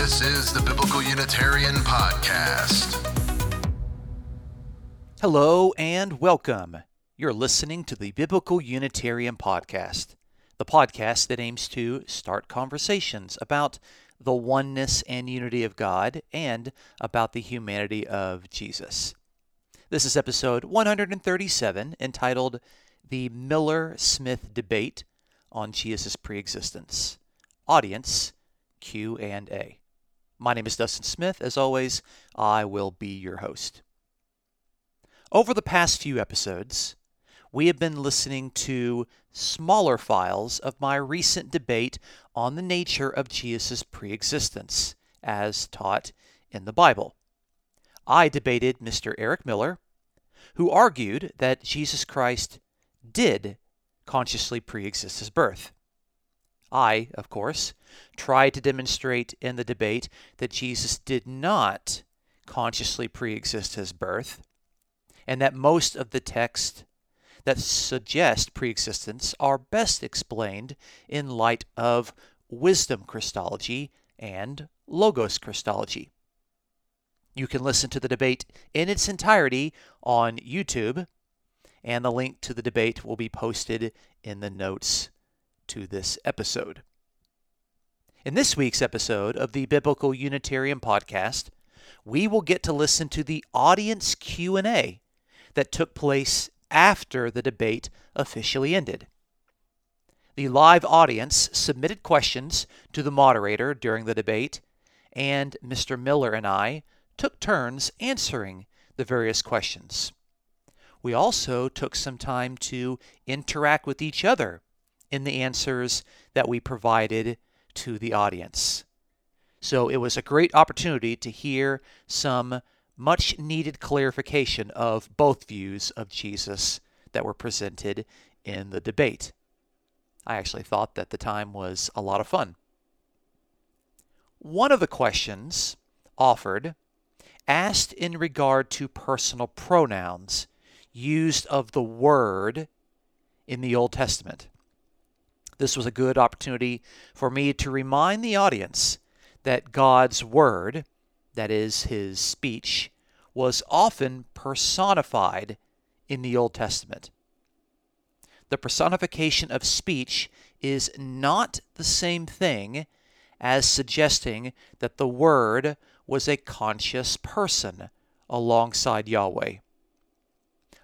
This is the Biblical Unitarian Podcast. Hello and welcome. You're listening to the Biblical Unitarian Podcast, the podcast that aims to start conversations about the oneness and unity of God and about the humanity of Jesus. This is episode 137 entitled The Miller Smith Debate on Jesus' Preexistence. Audience Q and A. My name is Dustin Smith. As always, I will be your host. Over the past few episodes, we have been listening to smaller files of my recent debate on the nature of Jesus' preexistence, as taught in the Bible. I debated Mr. Eric Miller, who argued that Jesus Christ did consciously preexist his birth. I, of course, tried to demonstrate in the debate that Jesus did not consciously preexist his birth, and that most of the texts that suggest preexistence are best explained in light of wisdom Christology and logos Christology. You can listen to the debate in its entirety on YouTube, and the link to the debate will be posted in the notes to this episode. In this week's episode of the Biblical Unitarian Podcast, we will get to listen to the audience Q&A that took place after the debate officially ended. The live audience submitted questions to the moderator during the debate, and Mr. Miller and I took turns answering the various questions. We also took some time to interact with each other in the answers that we provided to the audience. So it was a great opportunity to hear some much needed clarification of both views of Jesus that were presented in the debate. I actually thought that the time was a lot of fun. One of the questions offered asked in regard to personal pronouns used of the word in the Old Testament. This was a good opportunity for me to remind the audience that God's Word, that is, His speech, was often personified in the Old Testament. The personification of speech is not the same thing as suggesting that the Word was a conscious person alongside Yahweh.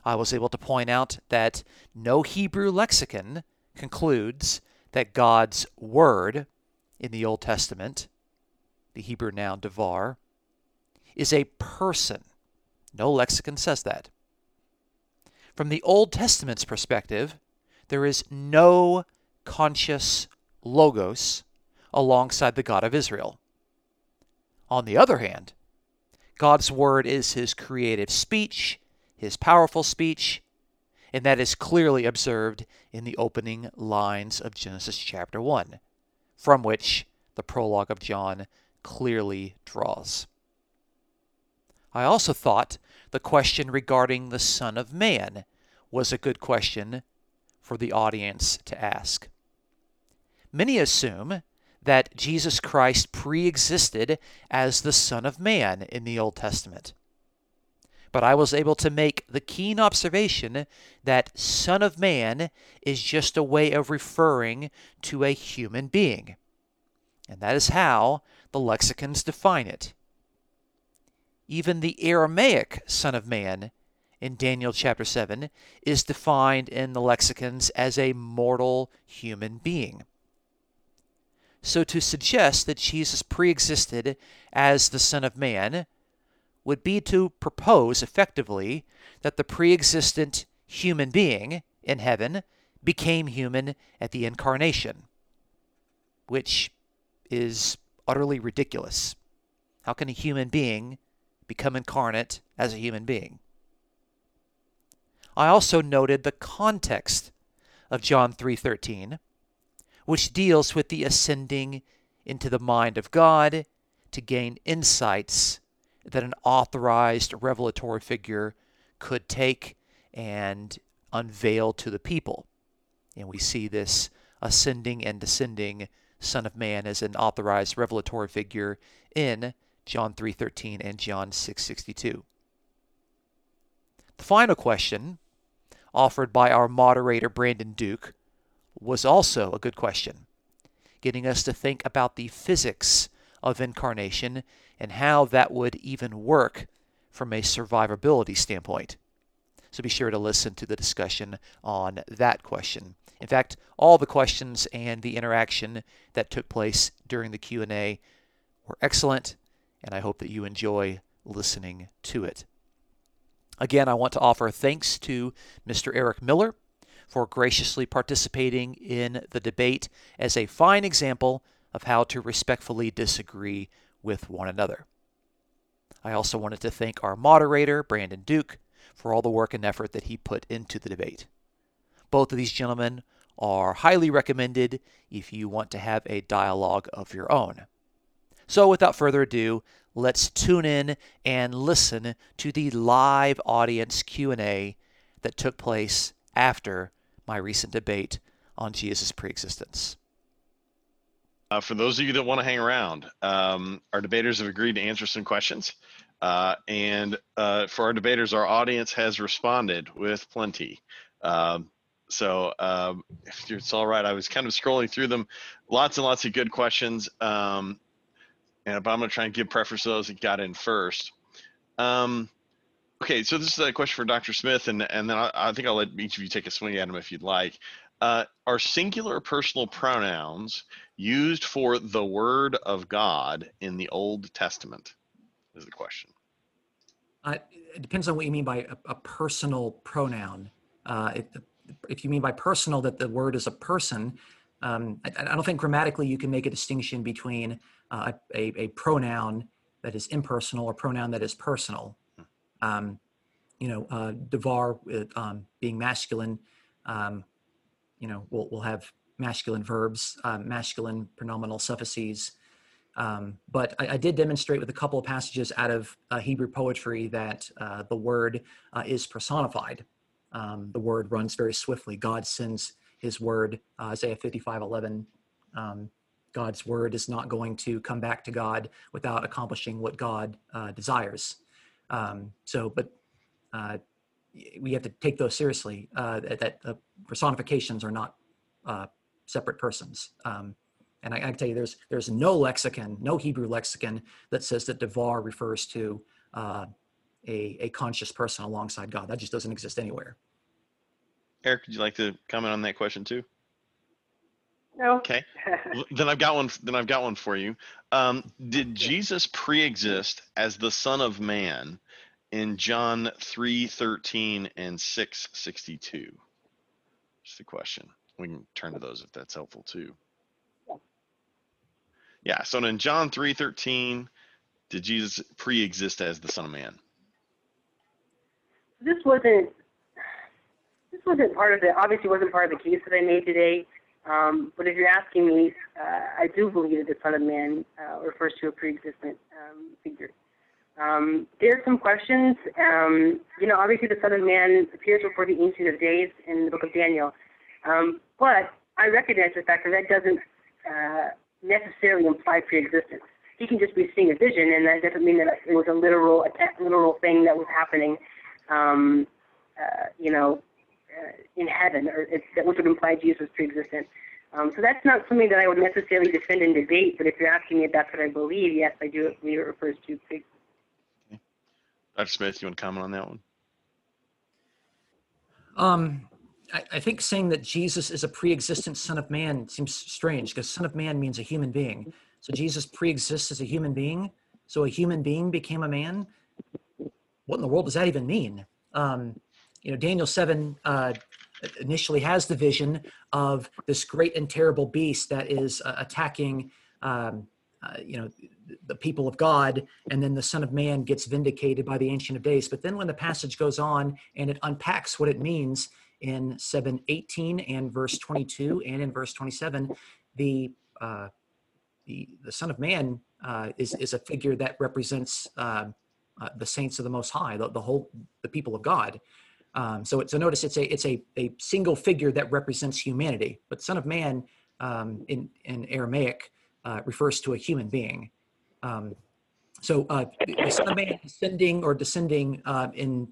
I was able to point out that no Hebrew lexicon concludes that God's Word in the Old Testament, the Hebrew noun devar, is a person. No lexicon says that. From the Old Testament's perspective, there is no conscious logos alongside the God of Israel. On the other hand, God's Word is His creative speech, His powerful speech, and that is clearly observed in the opening lines of Genesis chapter 1, from which the prologue of John clearly draws. I also thought the question regarding the Son of Man was a good question for the audience to ask. Many assume that Jesus Christ pre existed as the Son of Man in the Old Testament but I was able to make the keen observation that Son of Man is just a way of referring to a human being. And that is how the lexicons define it. Even the Aramaic Son of Man in Daniel chapter 7 is defined in the lexicons as a mortal human being. So to suggest that Jesus pre existed as the Son of Man would be to propose effectively that the pre existent human being in heaven became human at the incarnation, which is utterly ridiculous. How can a human being become incarnate as a human being? I also noted the context of John 3:13, which deals with the ascending into the mind of God to gain insights that an authorized revelatory figure could take and unveil to the people. And we see this ascending and descending Son of Man as an authorized revelatory figure in John 3:13 and John 6:62. The final question offered by our moderator Brandon Duke was also a good question, getting us to think about the physics of incarnation and how that would even work from a survivability standpoint. So be sure to listen to the discussion on that question. In fact, all the questions and the interaction that took place during the Q&A were excellent, and I hope that you enjoy listening to it. Again, I want to offer thanks to Mr. Eric Miller for graciously participating in the debate as a fine example of how to respectfully disagree with one another. I also wanted to thank our moderator, Brandon Duke, for all the work and effort that he put into the debate. Both of these gentlemen are highly recommended if you want to have a dialogue of your own. So, without further ado, let's tune in and listen to the live audience Q&A that took place after my recent debate on Jesus' preexistence. Uh, for those of you that want to hang around, um, our debaters have agreed to answer some questions. Uh, and uh, for our debaters, our audience has responded with plenty. Um, so um, it's all right, I was kind of scrolling through them. Lots and lots of good questions. Um, and but I'm going to try and give preference to those that got in first. Um, okay, so this is a question for Dr. Smith, and and then I, I, think I'll let each of you take a swing at them if you'd like. Uh, are singular personal pronouns used for the Word of God in the Old Testament? Is the question. Uh, it depends on what you mean by a, a personal pronoun. Uh, if, if you mean by personal that the word is a person, um, I, I, don't think grammatically you can make a distinction between uh, a, a, pronoun that is impersonal or pronoun that is personal. Um, you know, uh, devar um, being masculine, um, you know, we'll, we'll have masculine verbs, uh, masculine pronominal suffixes. Um, but I, I, did demonstrate with a couple of passages out of uh, Hebrew poetry that uh, the word uh, is personified. Um, the word runs very swiftly. God sends his word, uh, Isaiah 55 11. Um, God's word is not going to come back to God without accomplishing what God uh, desires. Um, so, but we have to take those seriously. Uh, that, that personifications are not uh, separate persons. Um, and I, I, can tell you, there's there's no lexicon, no Hebrew lexicon that says that devar refers to uh, a, a conscious person alongside God. That just doesn't exist anywhere. Eric, would you like to comment on that question too? No. Okay. then I've got one. Then I've got one for you. Um, did Jesus pre-exist as the Son of Man in John three thirteen and six sixty two? Just a question. We can turn to those if that's helpful too. Yeah. So in John three thirteen, did Jesus pre-exist as the Son of Man? This wasn't. This wasn't part of the. Obviously, wasn't part of the case that I made today. Um, but if you're asking me, uh, I do believe that the Son of Man uh, refers to a pre-existent um, figure. Um, there are some questions. Um, you know, obviously the Son of Man appears before the Ancient of Days in the book of Daniel. Um, but I recognize the fact that that doesn't uh, necessarily imply pre-existence. He can just be seeing a vision, and that doesn't mean that it was a literal, a literal thing that was happening. Um, uh, you know, uh, in heaven, or it's, which would imply Jesus was pre-existent. Um, so that's not something that I would necessarily defend in debate. But if you're asking me if that's what I believe, yes, I do believe it refers to pre. Dr. Smith, you want to comment on that one? Um, I, I think saying that Jesus is a pre-existent Son of Man seems strange because Son of Man means a human being. So Jesus pre-exists as a human being. So a human being became a man. What in the world does that even mean? Um, you know, Daniel 7 uh, initially has the vision of this great and terrible beast that is uh, attacking, um, uh, you know, the people of God, and then the Son of Man gets vindicated by the Ancient of Days. But then when the passage goes on and it unpacks what it means in 718 and verse 22 and in verse 27, the uh, the, the Son of Man uh, is, is a figure that represents uh, uh, the saints of the Most High, the, the whole the people of God. Um, so, so notice it's a it's a, a single figure that represents humanity, but Son of Man um, in, in Aramaic uh, refers to a human being. Um, so uh, the Son of Man ascending or descending uh, in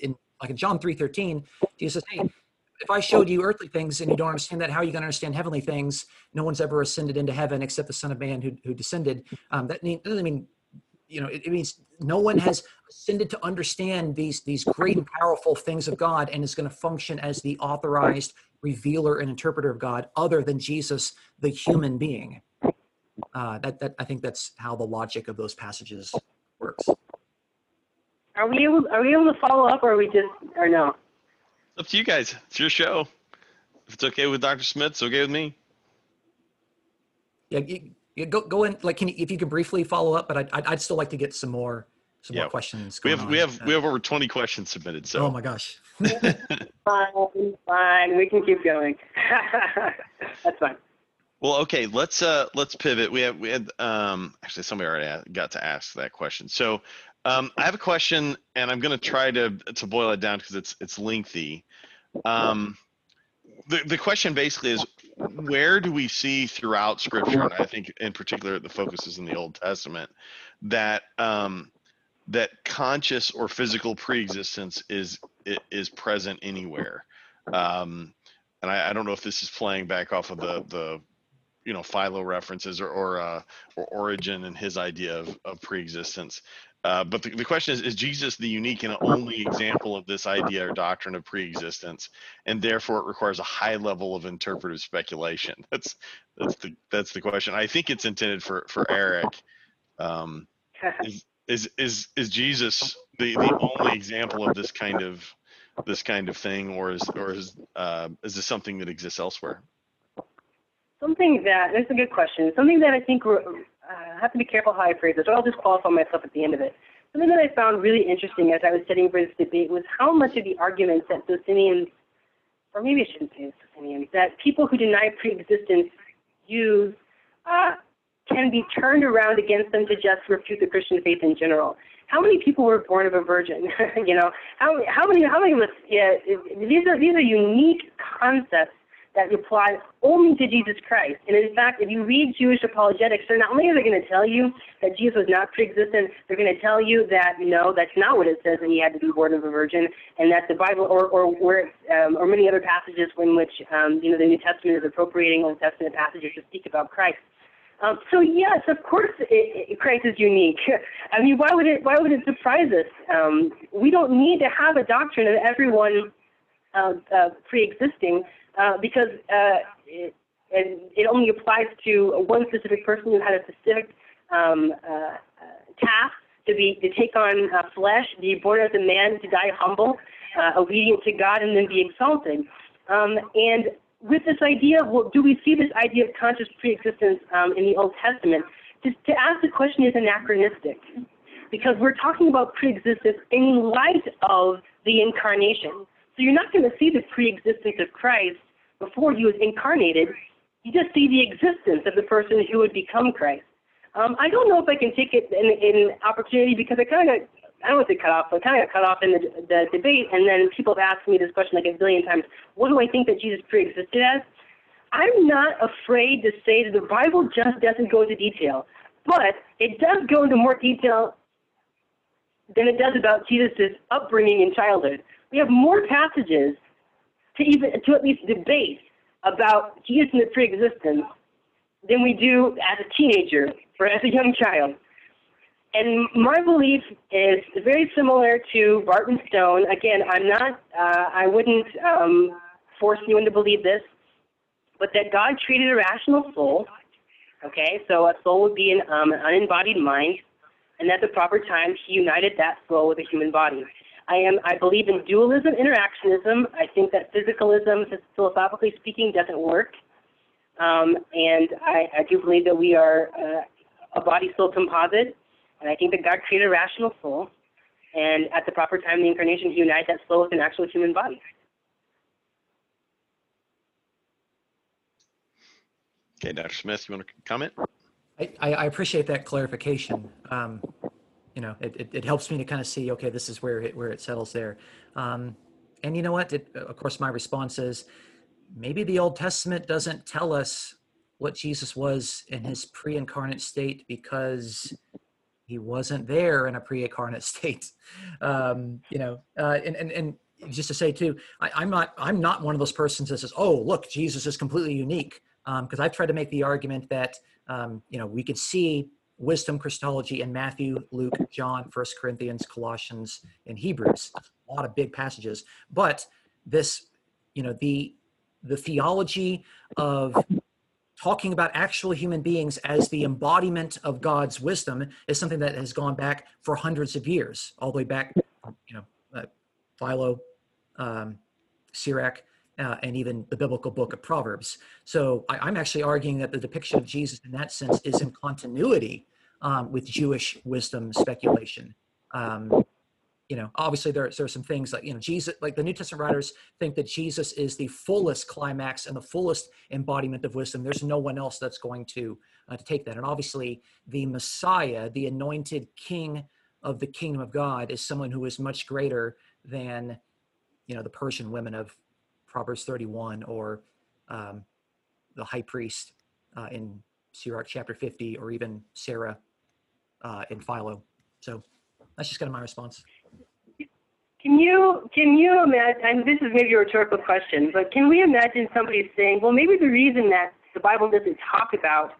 in like in John three thirteen, Jesus says, "Hey, if I showed you earthly things and you don't understand that, how are you going to understand heavenly things? No one's ever ascended into heaven except the Son of Man who, who descended. Um, that mean, doesn't mean, you know, it, it, means no one has ascended to understand these these great and powerful things of God and is going to function as the authorized revealer and interpreter of God, other than Jesus, the human being. Uh, that that I think that's how the logic of those passages works. Are we able? Are we able to follow up, or are we just, or no? Up to you guys. It's your show. If it's okay with Dr. Smith, it's okay with me. Yeah, you, you go go in. Like, can you, if you could briefly follow up, but I'd, I'd I'd still like to get some more some Yeah. more questions. We have on. we have Uh, we have over 20 questions submitted. So Oh my gosh. Fine, fine. We can keep going. That's fine. Well, okay, let's uh let's pivot. We have we had um actually somebody already got to ask that question. So um I have a question and I'm going to try to to boil it down because it's it's lengthy. Um the the question basically is where do we see throughout scripture and I think in particular the focus is in the Old Testament that um that conscious or physical preexistence is is present anywhere. Um and I, I don't know if this is playing back off of the the you know Philo references or or, uh, or Origen and his idea of, of preexistence. Uh, but the, the question is: Is Jesus the unique and only example of this idea or doctrine of preexistence, and therefore it requires a high level of interpretive speculation? That's that's the that's the question. I think it's intended for for Eric. Um, is is is is Jesus the the only example of this kind of this kind of thing, or is or is uh, is this something that exists elsewhere? Something that that's a good question. Something that I think we're, uh, have to be careful how I phrase this, or I'll just qualify myself at the end of it. Something that I found really interesting as I was studying for this debate was how much of the arguments that Socinians, or maybe I shouldn't say Socinians, that people who deny preexistence use uh, can be turned around against them to just refute the Christian faith in general. How many people were born of a virgin? you know, how how many, how many of us? Yeah, these are these are unique concepts that apply only to Jesus Christ. And in fact, if you read Jewish apologetics, they're not only are they going to tell you that Jesus was not pre-existent, they're going to tell you that no, that's not what it says, and he had to be born of a virgin, and that the Bible, or or where, um, or many other passages in which um, you know the New Testament is appropriating Old Testament passages to speak about Christ. Um, so yes, of course, it, it, Christ is unique. I mean, why would it? Why would it surprise us? Um, we don't need to have a doctrine of everyone uh, uh, pre-existing uh, because uh, it, and it only applies to one specific person who had a specific um, uh, uh, task to be to take on uh, flesh, be born as a man, to die humble, uh, obedient to God, and then be exalted. Um, and with this idea, well, do we see this idea of conscious pre-existence um, in the Old Testament? To, to ask the question is anachronistic because we're talking about pre-existence in light of the incarnation. So you're not going to see the pre-existence of Christ before he was incarnated. You just see the existence of the person who would become Christ. Um, I don't know if I can take it in, in opportunity because I kind of I don't want to cut off, but I kind of cut off in the, the debate. And then people have asked me this question like a billion times. What do I think that Jesus pre-existed as? I'm not afraid to say that the Bible just doesn't go into detail, but it does go into more detail than it does about Jesus' upbringing in childhood. We have more passages to even to at least debate about Jesus and the pre-existence than we do as a teenager or as a young child. And my belief is very similar to Barton Stone. Again, I'm not, uh, I wouldn't um, force anyone to believe this, but that God created a rational soul. Okay, so a soul would be an, um, an unembodied mind, and at the proper time, He united that soul with a human body. I am. I believe in dualism, interactionism. I think that physicalism, philosophically speaking, doesn't work. Um, and I, I do believe that we are uh, a body-soul composite. And I think that God created a rational soul, and at the proper time, the incarnation, He united that soul with an actual human body. Okay, Dr. Smith, you want to comment? I, I I appreciate that clarification. Um, you know, it, it, it helps me to kind of see, okay, this is where it, where it settles there. Um, and you know what? It, of course, my response is maybe the Old Testament doesn't tell us what Jesus was in his pre-incarnate state because he wasn't there in a pre-incarnate state. Um, you know, uh, and, and and just to say too, I, I'm not I'm not one of those persons that says, "Oh, look, Jesus is completely unique," because um, I've tried to make the argument that um, you know we could see wisdom Christology in Matthew, Luke, John, First Corinthians, Colossians, and Hebrews. A lot of big passages, but this, you know, the the theology of talking about actual human beings as the embodiment of God's wisdom is something that has gone back for hundreds of years, all the way back, you know, uh, Philo, um, Sirach, uh, and even the biblical book of Proverbs. So I, am actually arguing that the depiction of Jesus in that sense is in continuity um, with Jewish wisdom speculation. Um, you know, obviously there, there are some things like, you know, Jesus, like the New Testament writers think that Jesus is the fullest climax and the fullest embodiment of wisdom. There's no one else that's going to, uh, to take that. And obviously the Messiah, the anointed king of the kingdom of God is someone who is much greater than, you know, the Persian women of Proverbs 31 or um, the high priest uh, in Sirach chapter 50 or even Sarah uh, in Philo. So that's just kind of my response. Can you can you imagine? And this is maybe a rhetorical question, but can we imagine somebody saying, well, maybe the reason that the Bible doesn't talk about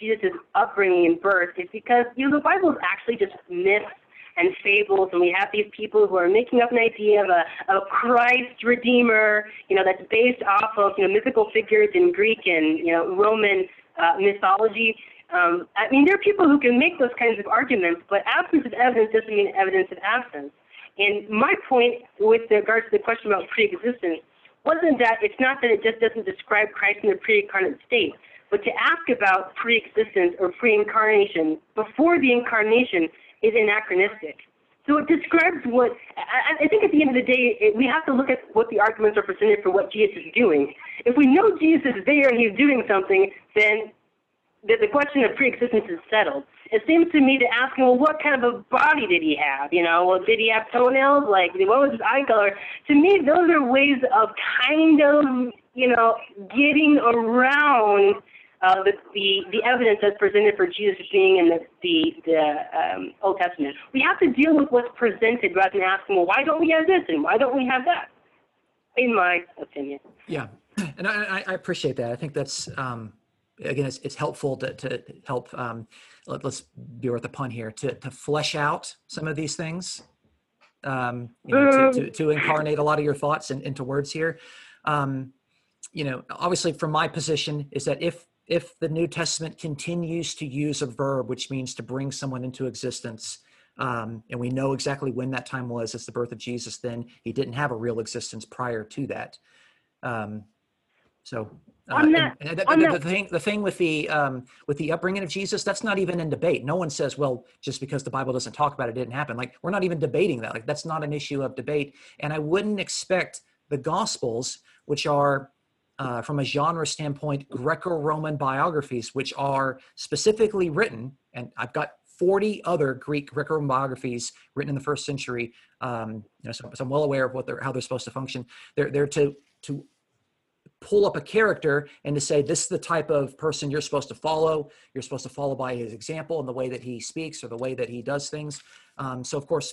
Jesus' upbringing and birth is because you know the Bible is actually just myths and fables, and we have these people who are making up an idea of a, a Christ Redeemer, you know, that's based off of you know mythical figures in Greek and you know Roman uh, mythology. Um, I mean, there are people who can make those kinds of arguments, but absence of evidence doesn't mean evidence of absence. And my point with regards to the question about pre-existence wasn't that it's not that it just doesn't describe Christ in the pre-incarnate state, but to ask about pre-existence or pre-incarnation before the incarnation is anachronistic. So it describes what I, I think at the end of the day, it, we have to look at what the arguments are presented for what Jesus is doing. If we know Jesus is there and he's doing something, then the, the question of pre-existence is settled it seems to me to ask him, well, what kind of a body did he have? You know, well, did he have toenails? Like, what was his eye color? To me, those are ways of kind of, you know, getting around the, the evidence that's presented for Jesus being in the the, the um, Old Testament. We have to deal with what's presented rather than asking, well, why don't we have this and why don't we have that? In my opinion. Yeah, and I, I appreciate that. I think that's um, again, it's, it's helpful to to help. Um, let, us be worth the pun here to to flesh out some of these things um, you know, to, to, to, incarnate a lot of your thoughts in, into words here um, you know obviously from my position is that if if the new testament continues to use a verb which means to bring someone into existence um, and we know exactly when that time was it's the birth of jesus then he didn't have a real existence prior to that um, so uh, and, and the, the, the, thing, the thing with the um, with the upbringing of Jesus, that's not even in debate. No one says, "Well, just because the Bible doesn't talk about it, it didn't happen." Like we're not even debating that. Like that's not an issue of debate. And I wouldn't expect the Gospels, which are uh, from a genre standpoint, Greco-Roman biographies, which are specifically written, and I've got 40 other Greek Greco-Roman biographies written in the first century. Um, you know, so, so, I'm well aware of what they're how they're supposed to function. They're they're to to pull up a character and to say this is the type of person you're supposed to follow you're supposed to follow by his example and the way that he speaks or the way that he does things um, so of course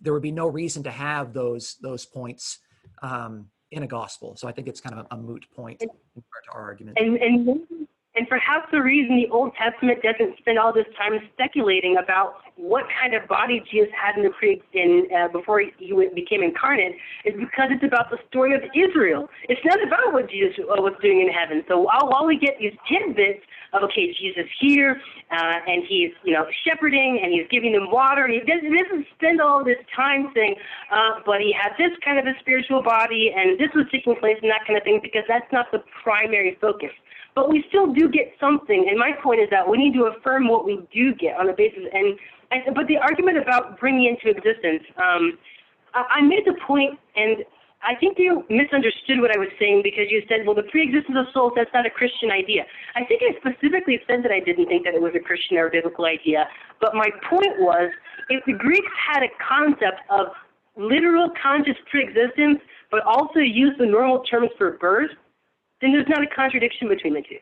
there would be no reason to have those those points um, in a gospel so i think it's kind of a, a moot point in regard to our argument and, and and perhaps the reason the Old Testament doesn't spend all this time speculating about what kind of body Jesus had in the pre in uh, before he, he became incarnate is because it's about the story of Israel. It's not about what Jesus uh, was doing in heaven. So while, while we get these tidbits okay, Jesus here, uh, and he's you know shepherding and he's giving them water, and he doesn't, doesn't spend all this time saying, uh, but he had this kind of a spiritual body and this was taking place and that kind of thing because that's not the primary focus but we still do get something. And my point is that we need to affirm what we do get on the basis. And, and but the argument about bringing into existence, um, I, I made the point, and I think you misunderstood what I was saying because you said, well, the pre-existence of souls, that's not a Christian idea. I think I specifically said that I didn't think that it was a Christian or biblical idea. But my point was, if the Greeks had a concept of literal conscious pre-existence, but also used the normal terms for birth, then there's not a contradiction between the two.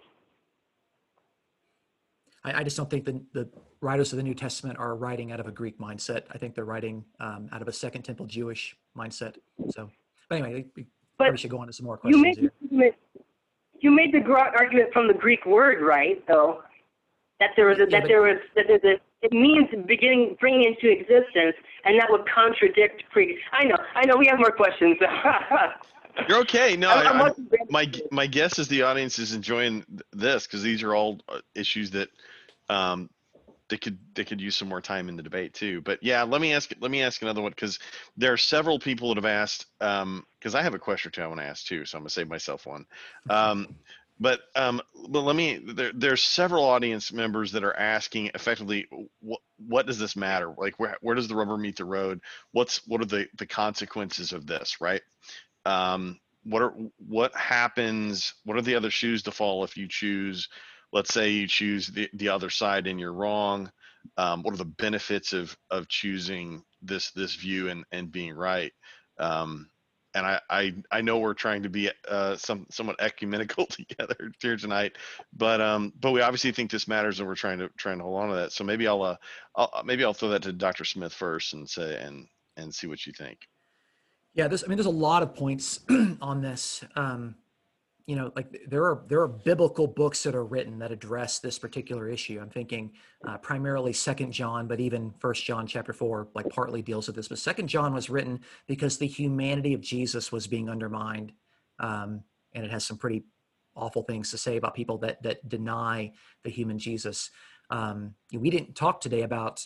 I, I just don't think the, the writers of the New Testament are writing out of a Greek mindset. I think they're writing um, out of a Second Temple Jewish mindset. So, but anyway, we But probably should go on to some more You questions made, here. the argument- you made the argument from the Greek word, right? Though that there was a, Yeah, that but- there was that there's a it means beginning bringing into existence, and that would contradict pre. I know, I know. We have more questions. You're okay. No, I'm- I, I'm I- watching Brandon. my my guess is the audience is enjoying this because these are all uh, issues that um they could they could use some more time in the debate too. But yeah, let me ask let me ask another one because there are several people that have asked um because I have a question or two I want to ask too, so I'm gonna save myself one. Um, but um, but let me there there's several audience members that are asking effectively what what does this matter? Like where where does the rubber meet the road? What's what are the the consequences of this, right? um, what are what happens what are the other shoes to fall if you choose let's say you choose the, the other side and you're wrong um, what are the benefits of of choosing this this view and and being right um, and I, I I know we're trying to be uh, some somewhat ecumenical together here tonight, but um but we obviously think this matters and we're trying to trying to hold on to that. So maybe I'll uh I'll, maybe I'll throw that to Dr. Smith first and say and and see what you think. Yeah, this. I mean, there's a lot of points on this. Um, you know, like there are there are biblical books that are written that address this particular issue. I'm thinking uh, primarily Second John, but even First John chapter four, like partly deals with this. But Second John was written because the humanity of Jesus was being undermined, um, and it has some pretty awful things to say about people that that deny the human Jesus. Um, we didn't talk today about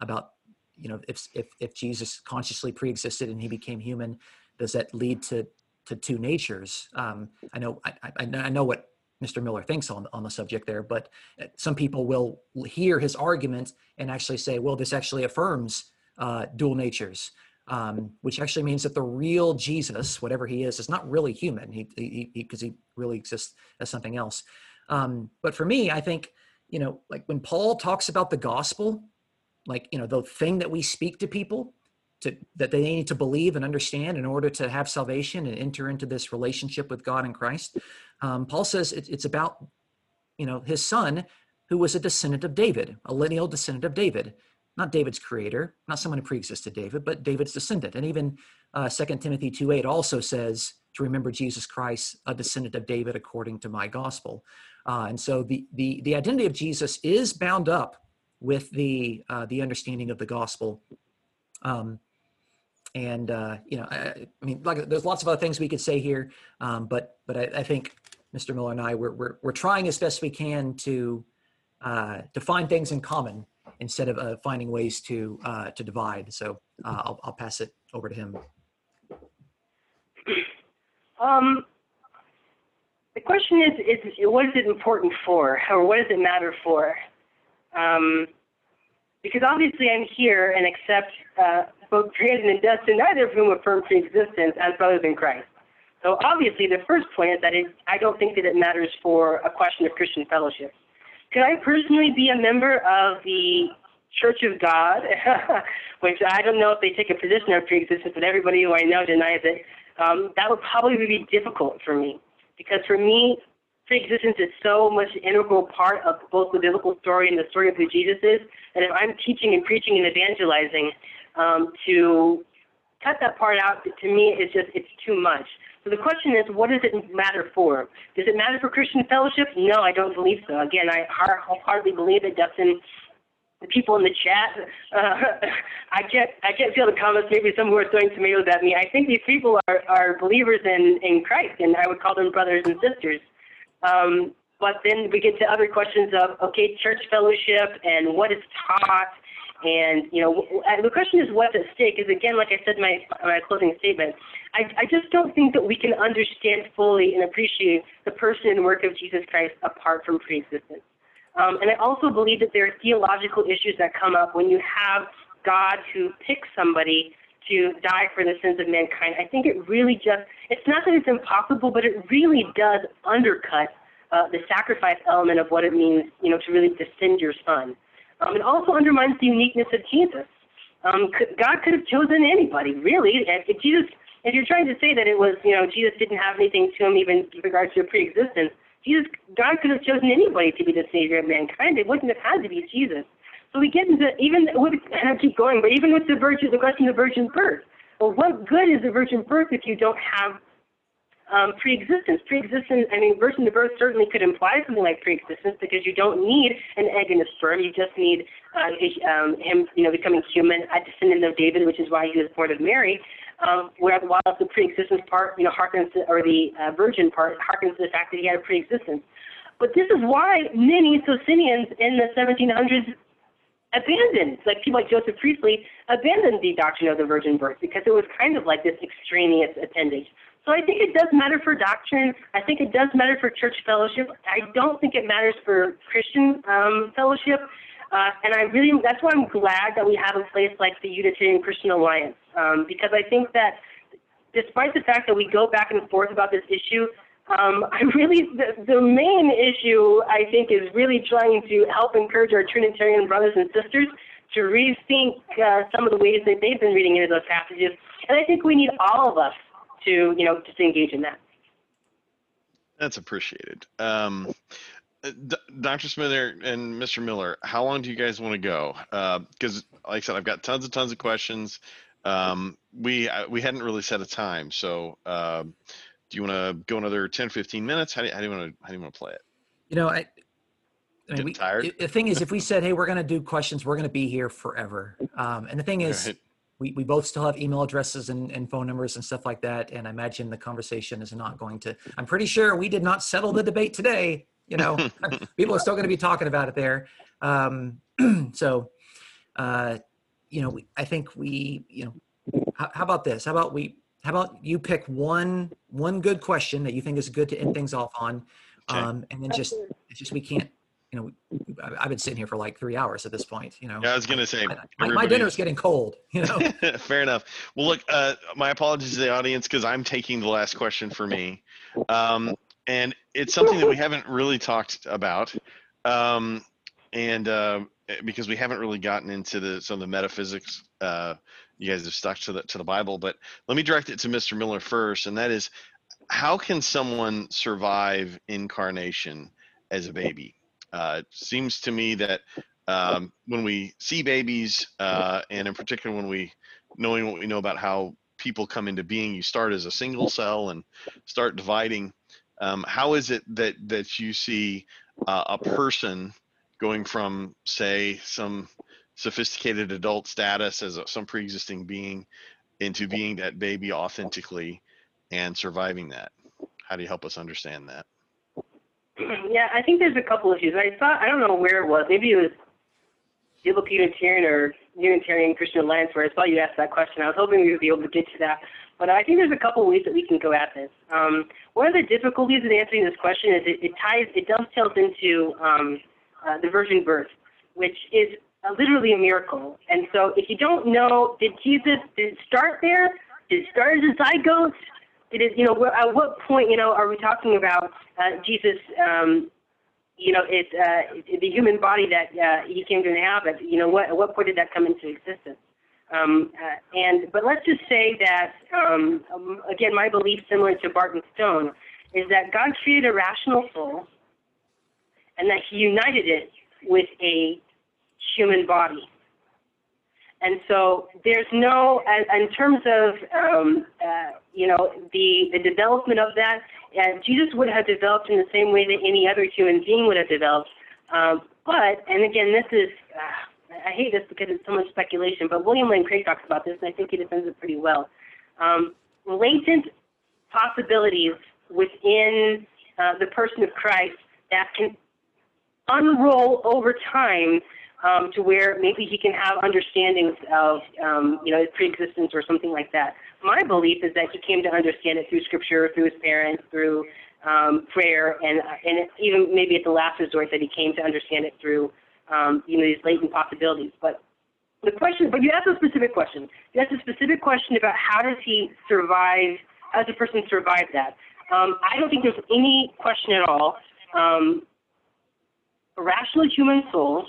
about you know if if if Jesus consciously pre-existed and he became human, does that lead to to two natures? Um, I know I, I, I know what Mr. Miller thinks on on the subject there, but uh, some people will hear his argument and actually say, well, this actually affirms uh, dual natures. Um, which actually means that the real Jesus, whatever he is, is not really human. He because he, because he, really exists as something else. Um, but for me, I think you know, like when Paul talks about the gospel, like you know the thing that we speak to people to that they need to believe and understand in order to have salvation and enter into this relationship with god and christ. Um, paul says it, it's about you know his son who was a descendant of david a lineal descendant of david. Not david's creator not someone who pre-existed david but david's descendant. And even uh, 2 timothy 2 8 also says to remember jesus christ a descendant of david according to my gospel. Uh, and so the, the the identity of jesus is bound up with the uh, the understanding of the gospel. Um, and uh, you know, I, I, mean, like there's lots of other things we could say here, um, but but I, I, think Mr. Miller and I we're we're, we're trying as best we can to uh, to find things in common instead of uh, finding ways to uh, to divide. So uh, I'll I'll pass it over to him. Um, the question is, is what is it important for, or what does it matter for? Um, because obviously I'm here and accept uh, both created and destined, neither of whom affirm pre-existence as brothers in Christ. So obviously the first point is that it, I don't think that it matters for a question of Christian fellowship. Could I personally be a member of the Church of God, which I don't know if they take a position of pre-existence, but everybody who I know denies it. Um, that would probably be difficult for me because for me, pre-existence is so much an integral part of both the biblical story and the story of who Jesus is. And if I'm teaching and preaching and evangelizing, um, to cut that part out to me is just it's too much. So the question is, what does it matter for? Does it matter for Christian fellowship? No, I don't believe so. Again, I hardly believe it. Dustin, the people in the chat, uh, I get I can't feel the comments. Maybe some who are throwing tomatoes at me. I think these people are, are believers in in Christ, and I would call them brothers and sisters. Um, but then we get to other questions of, okay, church fellowship and what is taught. And, you know, the question is what's at stake is, again, like I said in my, my closing statement, I, I just don't think that we can understand fully and appreciate the person and work of Jesus Christ apart from preexistence. Um, and I also believe that there are theological issues that come up when you have God who picks somebody to die for the sins of mankind. I think it really just, it's not that it's impossible, but it really does undercut uh, the sacrifice element of what it means, you know, to really descend your son. Um, it also undermines the uniqueness of Jesus. Um, God could have chosen anybody, really. If Jesus, if you're trying to say that it was, you know, Jesus didn't have anything to him even with regards to a pre-existence, Jesus, God could have chosen anybody to be the savior of mankind. It wouldn't have had to be Jesus. So we get into even with, and I keep going, but even with the virgin, the question of virgin birth. Well, what good is the virgin birth if you don't have um, pre-existence. Pre-existence, I mean, virgin birth certainly could imply something like pre-existence because you don't need an egg and a sperm. You just need uh, um, him, you know, becoming human, a descendant of David, which is why he was born of Mary. Um, whereas while the pre-existence part, you know, harkens or the uh, virgin part harkens to the fact that he had a pre-existence. But this is why many Socinians in the 1700s abandoned, like people like Joseph Priestley, abandoned the doctrine of the virgin birth because it was kind of like this extraneous appendage. So I think it does matter for doctrine. I think it does matter for church fellowship. I don't think it matters for Christian um, fellowship. Uh, and I really, that's why I'm glad that we have a place like the Unitarian Christian Alliance, um, because I think that despite the fact that we go back and forth about this issue, um, I really, the, the main issue I think is really trying to help encourage our Trinitarian brothers and sisters to rethink uh, some of the ways that they've been reading into those passages. And I think we need all of us to you know just engage in that. That's appreciated. Um, D- Dr. Smither and Mr. Miller, how long do you guys want to go? Because, uh, like I said, I've got tons and tons of questions. Um, we uh, we hadn't really set a time, so uh, do you want to go another 10, 15 minutes? How do you, how do you want to how do you want to play it? You know, I. I mean, we, tired? The thing is, if we said, "Hey, we're going to do questions," we're going to be here forever. Um, and the thing is, right we, we both still have email addresses and, and phone numbers and stuff like that. And I imagine the conversation is not going to, I'm pretty sure we did not settle the debate today. You know, people are still going to be talking about it there. Um, so, uh, you know, we, I think we, you know, how, how about this? How about we, how about you pick one, one good question that you think is good to end things off on. Okay. Um, and then just, it's just, we can't, you know, I've been sitting here for like three hours at this point. You know, yeah, I was gonna say my, my dinner's getting cold. You know, fair enough. Well, look, uh, my apologies to the audience because I'm taking the last question for me, um, and it's something that we haven't really talked about, um, and uh, because we haven't really gotten into the some of the metaphysics. Uh, you guys have stuck to the to the Bible, but let me direct it to Mr. Miller first, and that is, how can someone survive incarnation as a baby? Uh, it seems to me that um, when we see babies, uh, and in particular when we, knowing what we know about how people come into being, you start as a single cell and start dividing. Um, how is it that that you see uh, a person going from, say, some sophisticated adult status as a, some pre-existing being into being that baby authentically and surviving that? How do you help us understand that? Yeah, I think there's a couple issues. I thought I don't know where it was. Maybe it was Biblical Unitarian or Unitarian Christian Alliance where I saw you ask that question. I was hoping we would be able to get to that. But I think there's a couple ways that we can go at this. Um, one of the difficulties in answering this question is it, it ties, it dovetails into um, uh, the virgin birth, which is literally a miracle. And so if you don't know, did Jesus, did it start there? Did it start as a zygote? It is, you know, at what point, you know, are we talking about uh, Jesus, um, you know, it's uh, the human body that uh, he came to inhabit? You know, what, at what point did that come into existence? Um, uh, and but let's just say that um, um, again, my belief, similar to Barton Stone, is that God created a rational soul, and that He united it with a human body. And so there's no, in terms of, um, uh, you know, the, the development of that, uh, Jesus would have developed in the same way that any other human being would have developed. Um, but, and again, this is, uh, I hate this because it's so much speculation, but William Lane Craig talks about this, and I think he defends it pretty well. Um, latent possibilities within uh, the person of Christ that can unroll over time um, to where maybe he can have understandings of, um, you know, preexistence or something like that. My belief is that he came to understand it through scripture, through his parents, through um, prayer, and and even maybe at the last resort that he came to understand it through, um, you know, these latent possibilities. But the question, but you asked a specific question. You asked a specific question about how does he survive, how does a person survive that? Um, I don't think there's any question at all. Um, a rational human soul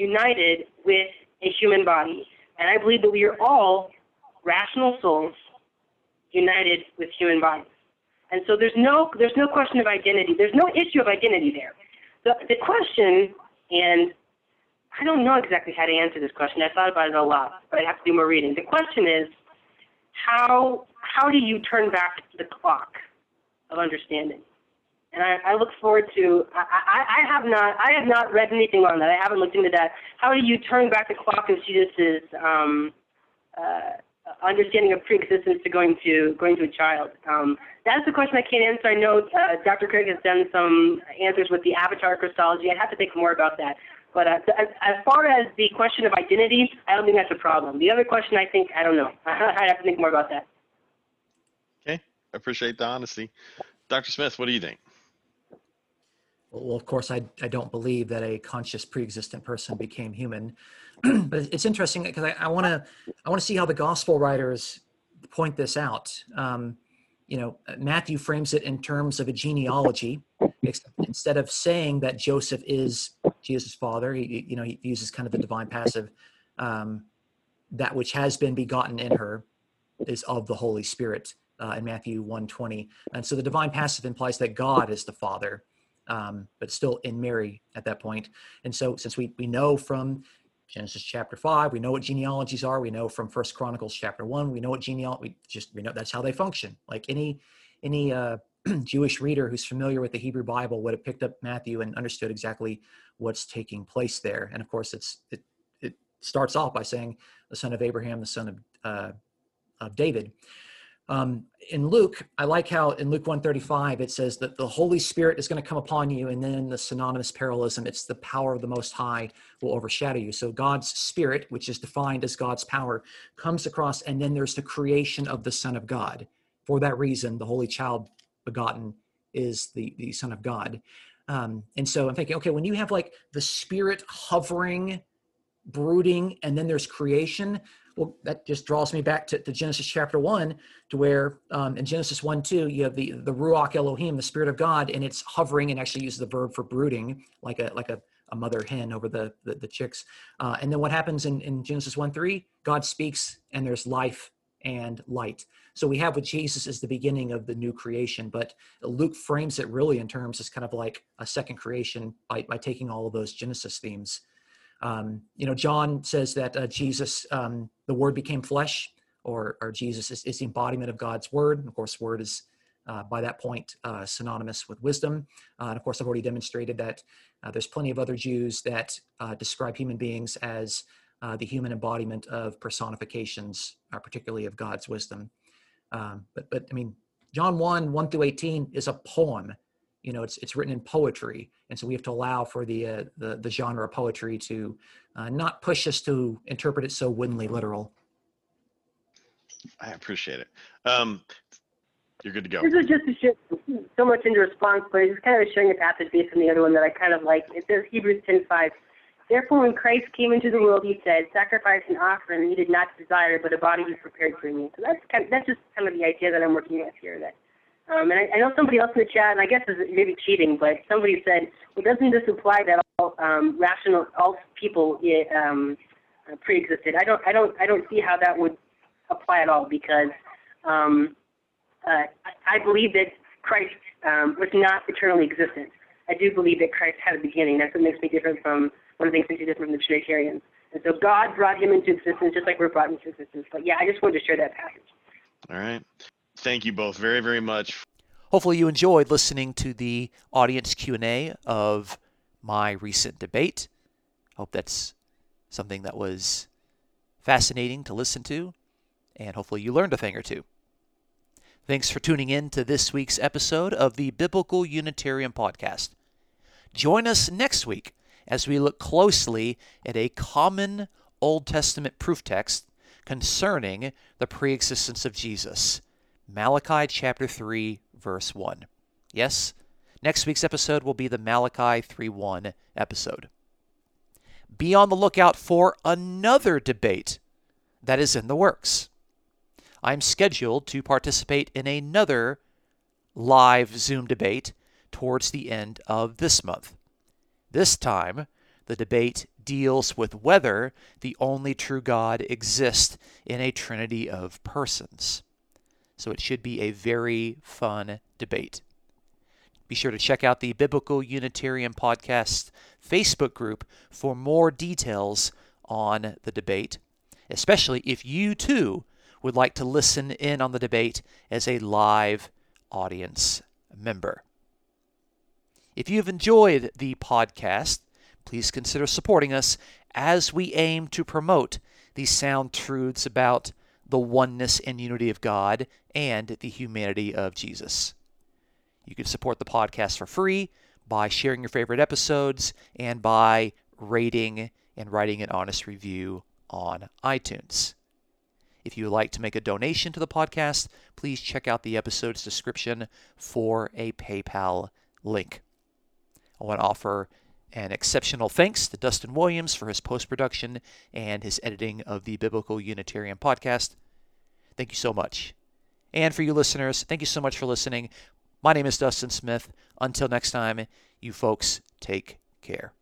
united with a human body. And I believe that we are all rational souls united with human bodies. And so there's no there's no question of identity. There's no issue of identity there. The the question, and I don't know exactly how to answer this question. I thought about it a lot, but I have to do more reading. The question is, how how do you turn back the clock of understanding? And I, I look forward to. I, I, I have not I have not read anything on that. I haven't looked into that. How do you turn back the clock of Jesus's um, uh, understanding of preexistence to going to going to a child? Um, that's the question I can't answer. I know uh, Dr. Craig has done some answers with the avatar Christology. I'd have to think more about that. But uh, as, as far as the question of identity, I don't think that's a problem. The other question, I think, I don't know. I'd have to think more about that. Okay, I appreciate the honesty. Dr. Smith, what do you think? Well, of course, I, I don't believe that a conscious pre-existent person became human, but it's interesting because I want to I want to see how the gospel writers point this out. Um, you know, Matthew frames it in terms of a genealogy. Instead of saying that Joseph is Jesus' father, he, you know, he uses kind of the divine passive. Um, that which has been begotten in her is of the Holy Spirit uh, in Matthew 1:20. And so the divine passive implies that God is the Father, um, but still in Mary at that point. And so since we, we know from Genesis chapter five. We know what genealogies are. We know from First Chronicles chapter one. We know what genealogy. We just we know that's how they function. Like any any uh, Jewish reader who's familiar with the Hebrew Bible would have picked up Matthew and understood exactly what's taking place there. And of course, it's it it starts off by saying the son of Abraham, the son of uh, of David. Um, in Luke, I like how in Luke 135 it says that the Holy Spirit is going to come upon you, and then the synonymous parallelism, it's the power of the Most High will overshadow you. So God's Spirit, which is defined as God's power, comes across, and then there's the creation of the Son of God. For that reason, the Holy Child begotten is the, the Son of God. Um, and so I'm thinking, okay, when you have like the Spirit hovering, brooding, and then there's creation, well, that just draws me back to, to Genesis chapter one, to where um, in Genesis one two you have the the ruach Elohim, the Spirit of God, and it's hovering and actually uses the verb for brooding, like a like a, a mother hen over the the, the chicks. Uh, and then what happens in, in Genesis one three? God speaks, and there's life and light. So we have with Jesus is the beginning of the new creation, but Luke frames it really in terms as kind of like a second creation by by taking all of those Genesis themes. Um, you know, John says that uh, Jesus, um, the Word became flesh, or, or Jesus is, is, the embodiment of God's Word. Of course, Word is uh, by that point uh, synonymous with wisdom. Uh, and of course, I've already demonstrated that uh, there's plenty of other Jews that uh, describe human beings as the human embodiment of personifications, particularly of God's wisdom. Um, but, but I mean, John 1, 1 through 18 is a poem you know it's it's written in poetry and so we have to allow for the uh, the, the genre of poetry to uh, not push us to interpret it so woodenly literal i appreciate it um, you're good to go this is just to share so much into response but it's kind of sharing a passage based on the other one that i kind of like it says hebrews 10 5 Therefore, when Christ came into the world, he said, "Sacrifice and offering you did not desire, but a body was prepared for me." So that's kind of, that's just kind of the idea that I'm working with here. That um, and I, I know somebody else in the chat, and I guess it's maybe cheating, but somebody said, well, doesn't this imply that all um, rational, all people um, uh, pre-existed? I don't, I don't, I don't see how that would apply at all because um, uh, I, believe that Christ um, was not eternally existent. I do believe that Christ had a beginning. That's what makes me different from one of the things makes me different from the Trinitarians. And so God brought him into existence just like we're brought into existence. But yeah, I just wanted to share that passage. All right thank you both very, very much. Hopefully you enjoyed listening to the audience Q&A of my recent debate. Hope that's something that was fascinating to listen to, and hopefully you learned a thing or two. Thanks for tuning in to this week's episode of the Biblical Unitarian Podcast. Join us next week as we look closely at a common Old Testament proof text concerning the preexistence of Jesus. Malachi chapter 3, verse 1. Yes, next week's episode will be the Malachi 3 1 episode. Be on the lookout for another debate that is in the works. I'm scheduled to participate in another live Zoom debate towards the end of this month. This time, the debate deals with whether the only true God exists in a trinity of persons. So it should be a very fun debate. Be sure to check out the Biblical Unitarian Podcast Facebook group for more details on the debate, especially if you too would like to listen in on the debate as a live audience member. If you've enjoyed the podcast, please consider supporting us as we aim to promote these sound truths about the oneness and unity of God and the humanity of Jesus. You can support the podcast for free by sharing your favorite episodes and by rating and writing an honest review on iTunes. If you would like to make a donation to the podcast, please check out the episode's description for a PayPal link. I want to offer an exceptional thanks to Dustin Williams for his post production and his editing of the Biblical Unitarian podcast. Thank you so much. And for you listeners, thank you so much for listening. My name is Dustin Smith. Until next time, you folks take care.